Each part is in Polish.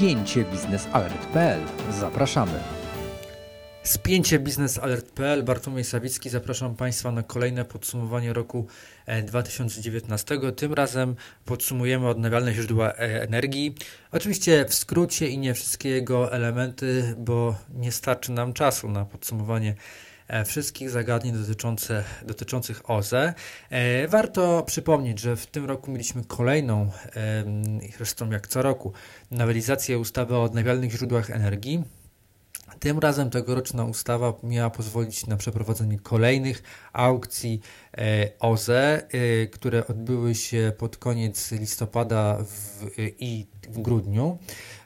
spięcie biznesalert.pl. Zapraszamy. Spięcie biznesalert.pl, Bartłomiej Sawicki, zapraszam Państwa na kolejne podsumowanie roku 2019. E, Tym razem podsumujemy odnawialne źródła e, energii. Oczywiście w skrócie i nie wszystkie jego elementy, bo nie starczy nam czasu na podsumowanie wszystkich zagadnień dotyczące, dotyczących OZE. E, warto przypomnieć, że w tym roku mieliśmy kolejną, zresztą jak co roku, nowelizację ustawy o odnawialnych źródłach energii. Tym razem tegoroczna ustawa miała pozwolić na przeprowadzenie kolejnych aukcji e, OZE, które odbyły się pod koniec listopada w, i w grudniu.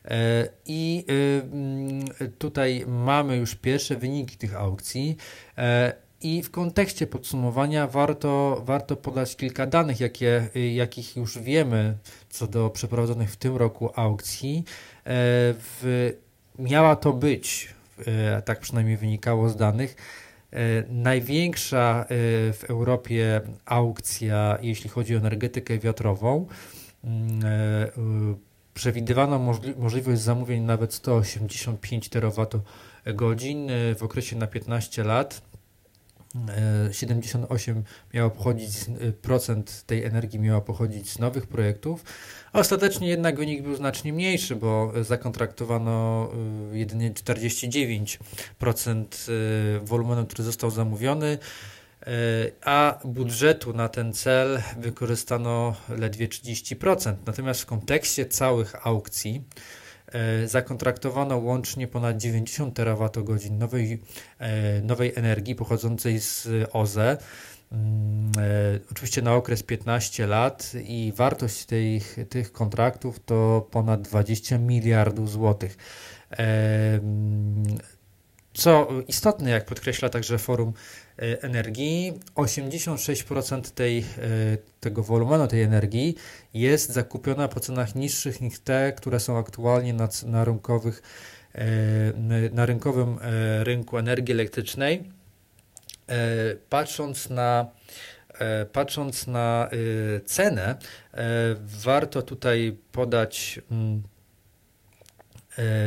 E, I y, mm, tutaj mamy już pierwsze wyniki tych aukcji. E, I w kontekście podsumowania warto, warto podać kilka danych, jakie, y, jakich już wiemy co do przeprowadzonych w tym roku aukcji. E, w, miała to być, tak przynajmniej wynikało z danych, największa w Europie aukcja, jeśli chodzi o energetykę wiatrową mm, Przewidywano możli możliwość zamówień nawet 185 terawatogodzin w okresie na 15 lat. 78 e, miało pochodzić, procent tej energii miało pochodzić z nowych projektów. Ostatecznie jednak wynik był znacznie mniejszy, bo zakontraktowano e, jedynie 49% e, wolumenu, który został zamówiony. E, a budżetu na ten cel wykorzystano ledwie 30%. Natomiast w kontekście całych aukcji e, zakontraktowano łącznie ponad 90 terawatogodzin nowej, e, nowej energii pochodzącej z OZE. Mm, oczywiście na okres 15 lat i wartość tych, tych kontraktów to ponad 20 miliardów złotych. Co istotne, jak podkreśla także Forum E, energii, 86% tej, e, tego wolumenu tej energii jest zakupiona po cenach niższych niż te, które są aktualnie na, na, rynkowych, e, na rynkowym rynku energii elektrycznej. Patrząc na Patrząc na cenę, warto tutaj podać mm,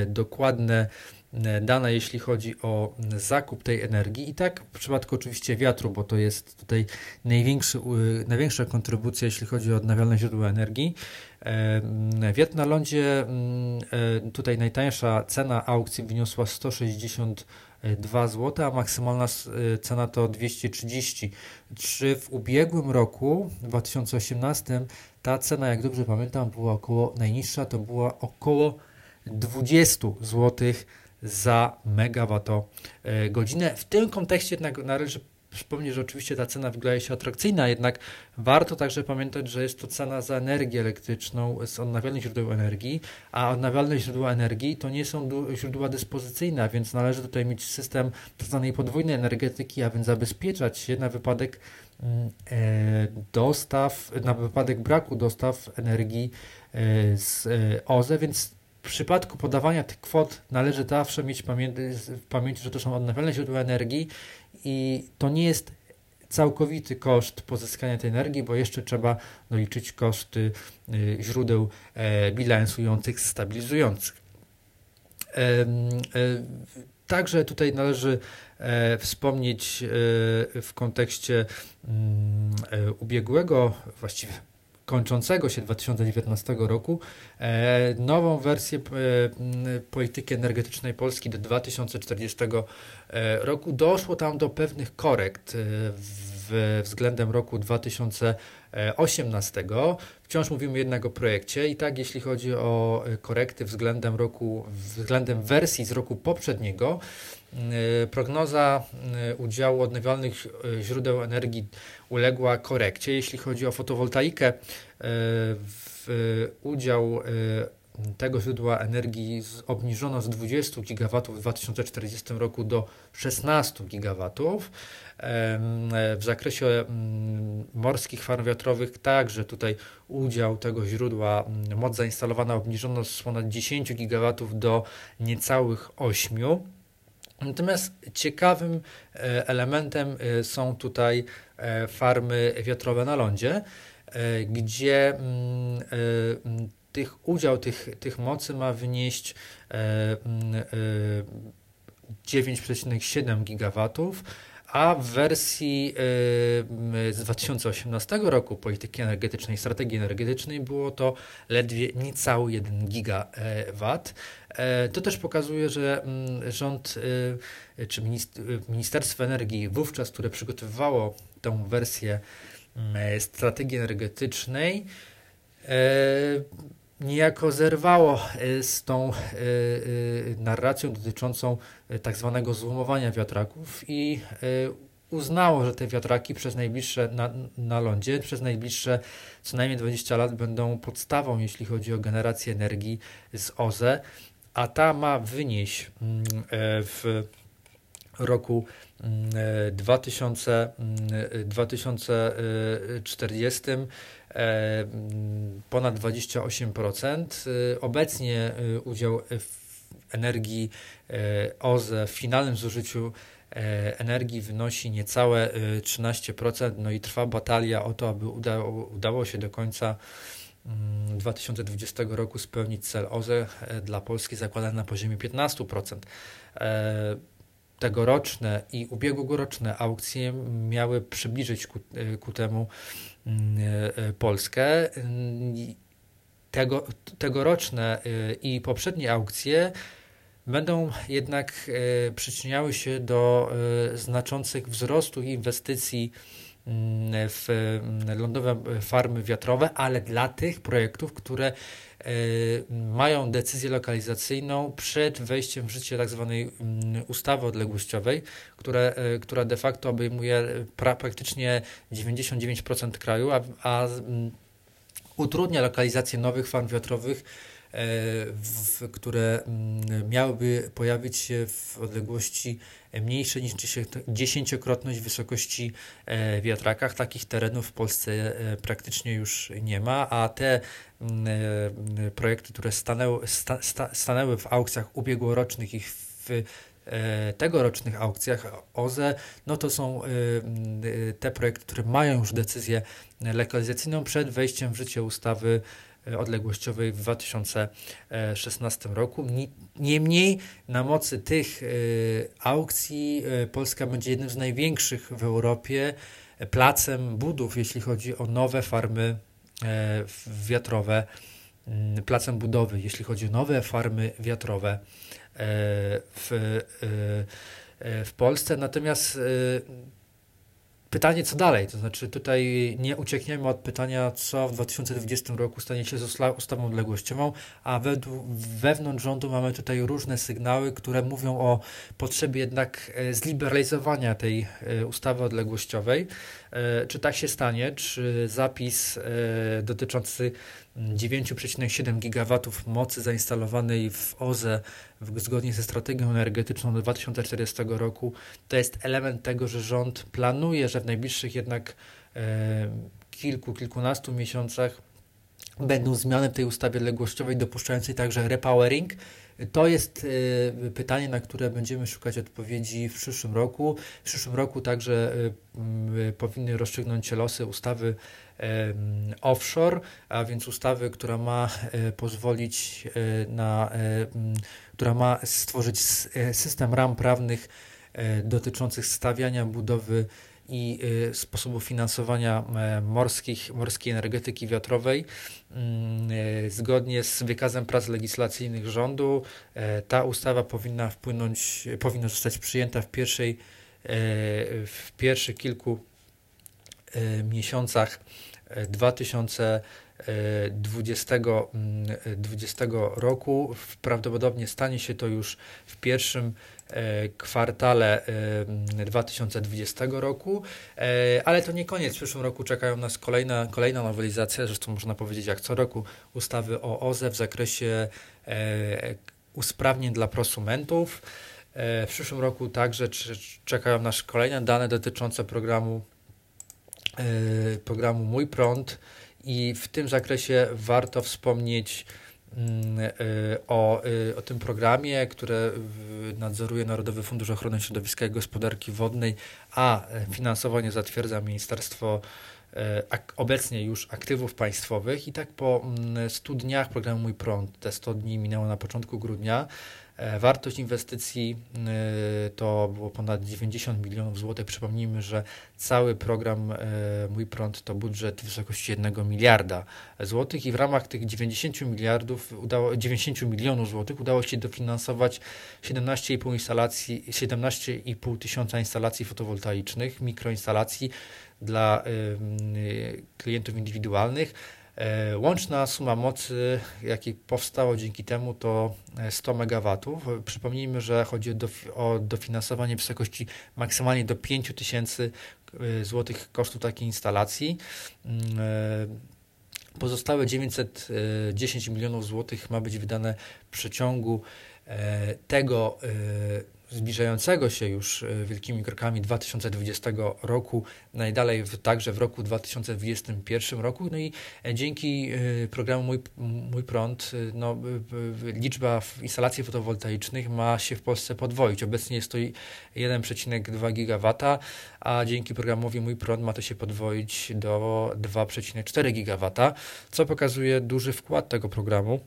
dokładne dane, jeśli chodzi o zakup tej energii. I tak w przypadku oczywiście wiatru, bo to jest tutaj największy, największa kontrybucja, jeśli chodzi o odnawialne źródła energii. E, wiatr na lądzie, mm, e, tutaj najtańsza cena aukcji wyniosła 162 zł, a maksymalna cena to 230. Czy w ubiegłym roku, w 2018, ta cena, jak dobrze pamiętam, była około, najniższa to była około 20 złotych za megawattogodzinę. W tym kontekście jednak należy przypomnieć, że oczywiście ta cena wydaje się atrakcyjna, jednak warto także pamiętać, że jest to cena za energię elektryczną z odnawialnych źródeł energii, a odnawialne źródła energii to nie są źródła dyspozycyjne, więc należy tutaj mieć system tzw. podwójnej energetyki, a więc zabezpieczać się na wypadek mm, e, dostaw, na wypadek braku dostaw energii e, z e, OZE, więc przypadku podawania tych kwot należy zawsze mieć w pamięci, że to są odnawialne źródła energii i to nie jest całkowity koszt pozyskania tej energii, bo jeszcze trzeba doliczyć koszty y, źródeł e, bilansujących, stabilizujących. E, także tutaj należy e, wspomnieć w kontekście mm, ubiegłego, właściwie kończącego się 2019 roku e, nową wersję e, polityki energetycznej Polski do 2040 e, roku. Doszło tam do pewnych korekt względem roku 2018. Wciąż mówimy jednak o projekcie i tak jeśli chodzi o korekty względem roku, względem wersji z roku poprzedniego, prognoza udziału odnawialnych źródeł energii uległa korekcie. Jeśli chodzi o fotowoltaikę, udział tego źródła energii obniżono z 20 GW w 2040 roku do 16 GW. W zakresie mm, morskich farm wiatrowych także tutaj udział tego źródła, mm, moc zainstalowana obniżono z ponad 10 GW do niecałych 8 Natomiast ciekawym e, elementem e, są tutaj e, farmy wiatrowe na lądzie, gdzie mm, tych udział tych, tych mocy ma wynieść 9,7 gigawatów, a w wersji z 2018 roku polityki energetycznej, strategii energetycznej było to ledwie niecały 1 gigawat. E, to też pokazuje, że rząd e, czy Ministerstwo Energii wówczas, które przygotowywało tę wersję strategii energetycznej, e, niejako zerwało z tą narracją dotyczącą tak zwanego złomowania wiatraków i uznało, że te wiatraki przez najbliższe na, na lądzie, przez najbliższe co najmniej 20 lat będą podstawą, jeśli chodzi o generację energii z OZE a ta ma wynieść mm, e, w roku 2000, mm, 2040 e, e, mm, ponad 28%. Obecnie udział energii OZE w finalnym zużyciu energii wynosi niecałe 13%, no i trwa batalia o to, aby udało, udało się do końca 2020 roku spełnić cel OZE e, dla Polski zakładany na poziomie 15%. E, tegoroczne i ubiegłoroczne aukcje miały przybliżyć ku, e, ku temu mm, Polskę. Tego, tegoroczne i poprzednie aukcje będą jednak przyczyniały się do znaczących wzrostu inwestycji w mm, lądowe farmy wiatrowe, ale dla tych projektów, które e, mają decyzję lokalizacyjną przed wejściem w życie tak zwanej mm, ustawy odległościowej, które, e, która de facto obejmuje pra, praktycznie 99% kraju, a, a utrudnia lokalizację nowych farm wiatrowych E, w, które mm, miałyby pojawić się w odległości mniejszej niż dziesięciokrotność wysokości e, wiatrakach. Takich terenów w Polsce e, praktycznie już nie ma, a te mm, projekty, które stanęły, sta, stanęły w aukcjach ubiegłorocznych i w tegorocznych aukcjach OZE, no to są te projekty, które mają już decyzję lokalizacyjną przed wejściem w życie ustawy E, odległościowej w 2016 roku. Niemniej na mocy tych e, aukcji e, Polska będzie jednym z największych w Europie placem budów, jeśli chodzi o nowe farmy wiatrowe, mm, placem budowy, jeśli chodzi o nowe farmy wiatrowe w, w Polsce. Natomiast pytanie, co dalej? To znaczy, tutaj nie uciekniemy od pytania, co w 2020 roku stanie się z ustawą odległościową, a wewnątrz rządu mamy tutaj różne sygnały, które mówią o potrzebie jednak e, zliberalizowania tej e, ustawy odległościowej. E, czy tak się stanie? Czy zapis dotyczący 9,7 GW mocy zainstalowanej w OZE zgodnie ze strategią energetyczną do 2040 roku, to jest element tego, że rząd planuje, że w najbliższych jednak e, kilku, kilkunastu miesiącach będą zmiany w tej ustawie odległościowej dopuszczającej także repowering. To jest y, pytanie, na które będziemy szukać odpowiedzi w przyszłym roku. W przyszłym roku także y, y, powinny rozstrzygnąć się losy ustawy offshore, a więc ustawy, która ma pozwolić na, która ma stworzyć system ram prawnych dotyczących stawiania, budowy i sposobu finansowania e, morskich, morskiej energetyki wiatrowej. Mm, e, zgodnie z wykazem prac legislacyjnych rządu e, ta ustawa powinna wpłynąć, powinna zostać przyjęta w pierwszej w pierwszych kilku miesiącach 2020, 2020 roku. Prawdopodobnie stanie się to już w pierwszym E, kwartale 2020 roku, e, ale to nie koniec. W przyszłym roku czekają nas kolejna, kolejna nowelizacja, zresztą można powiedzieć jak co roku, ustawy o OZE w zakresie e, usprawnień dla prosumentów. W przyszłym roku także czekają nas kolejne dane dotyczące programu, programu Mój Prąd i w tym zakresie warto wspomnieć Mm, y, o, y, o tym programie, które nadzoruje Narodowy Fundusz Ochrony Środowiska i Gospodarki Wodnej, a finansowanie zatwierdza Ministerstwo obecnie już aktywów państwowych. I tak po 100 mm, dniach programu Mój Prąd, te 100 dni minęło na początku grudnia, E, wartość inwestycji e, to było ponad 90 milionów złotych. Przypomnijmy, że cały program e, Mój Prąd to budżet w wysokości 1 miliarda złotych i w ramach tych 90 miliardów udało, 90 milionów złotych udało się dofinansować 17,5 instalacji, 17,5 tysiąca instalacji fotowoltaicznych, mikroinstalacji dla klientów indywidualnych E, łączna suma mocy, jaki powstało dzięki temu, to 100 MW. Przypomnijmy, że chodzi o dofinansowanie w wysokości maksymalnie do 5 tysięcy e, złotych kosztu takiej instalacji. Mm, e, pozostałe 910 milionów złotych ma być wydane w przeciągu tego zbliżającego się już e, wielkimi krokami 2020 roku, najdalej w, także w roku 2021 roku. No i e, dzięki e, programu Mój, Mój Prąd no, liczba instalacji fotowoltaicznych ma się w Polsce podwoić. Obecnie jest to 1,2 GW, a dzięki programowi Mój Prąd ma to się podwoić do 2,4 GW, co pokazuje duży wkład tego programu.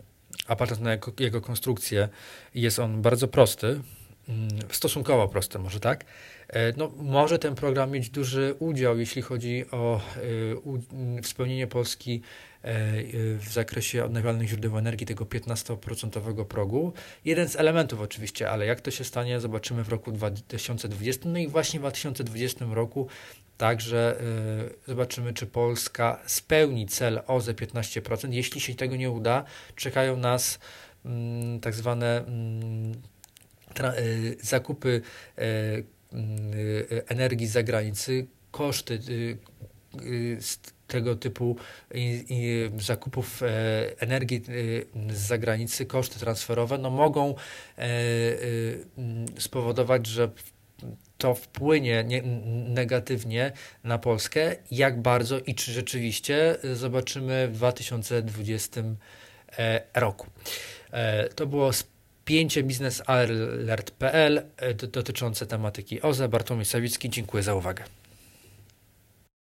A patrząc na jego, jego konstrukcję, jest on bardzo prosty stosunkowo proste, może tak. E, no, może ten program mieć duży udział, jeśli chodzi o e, spełnienie Polski e, w zakresie odnawialnych źródeł energii, tego 15% progu. Jeden z elementów oczywiście, ale jak to się stanie, zobaczymy w roku 2020. No i właśnie w 2020 roku także zobaczymy, czy Polska spełni cel OZE 15%. Jeśli się tego nie uda, czekają nas mm, tak zwane mm, zakupy e, y, energii z zagranicy, koszty tego typu zakupów e, energii z zagranicy, koszty transferowe, no mogą e, spowodować, że to wpłynie negatywnie na Polskę. Jak bardzo i czy rzeczywiście zobaczymy w 2020 roku. To było spięcie biznesalert.pl e, dotyczące tematyki OZE. Bartłomiej Sawicki, dziękuję za uwagę.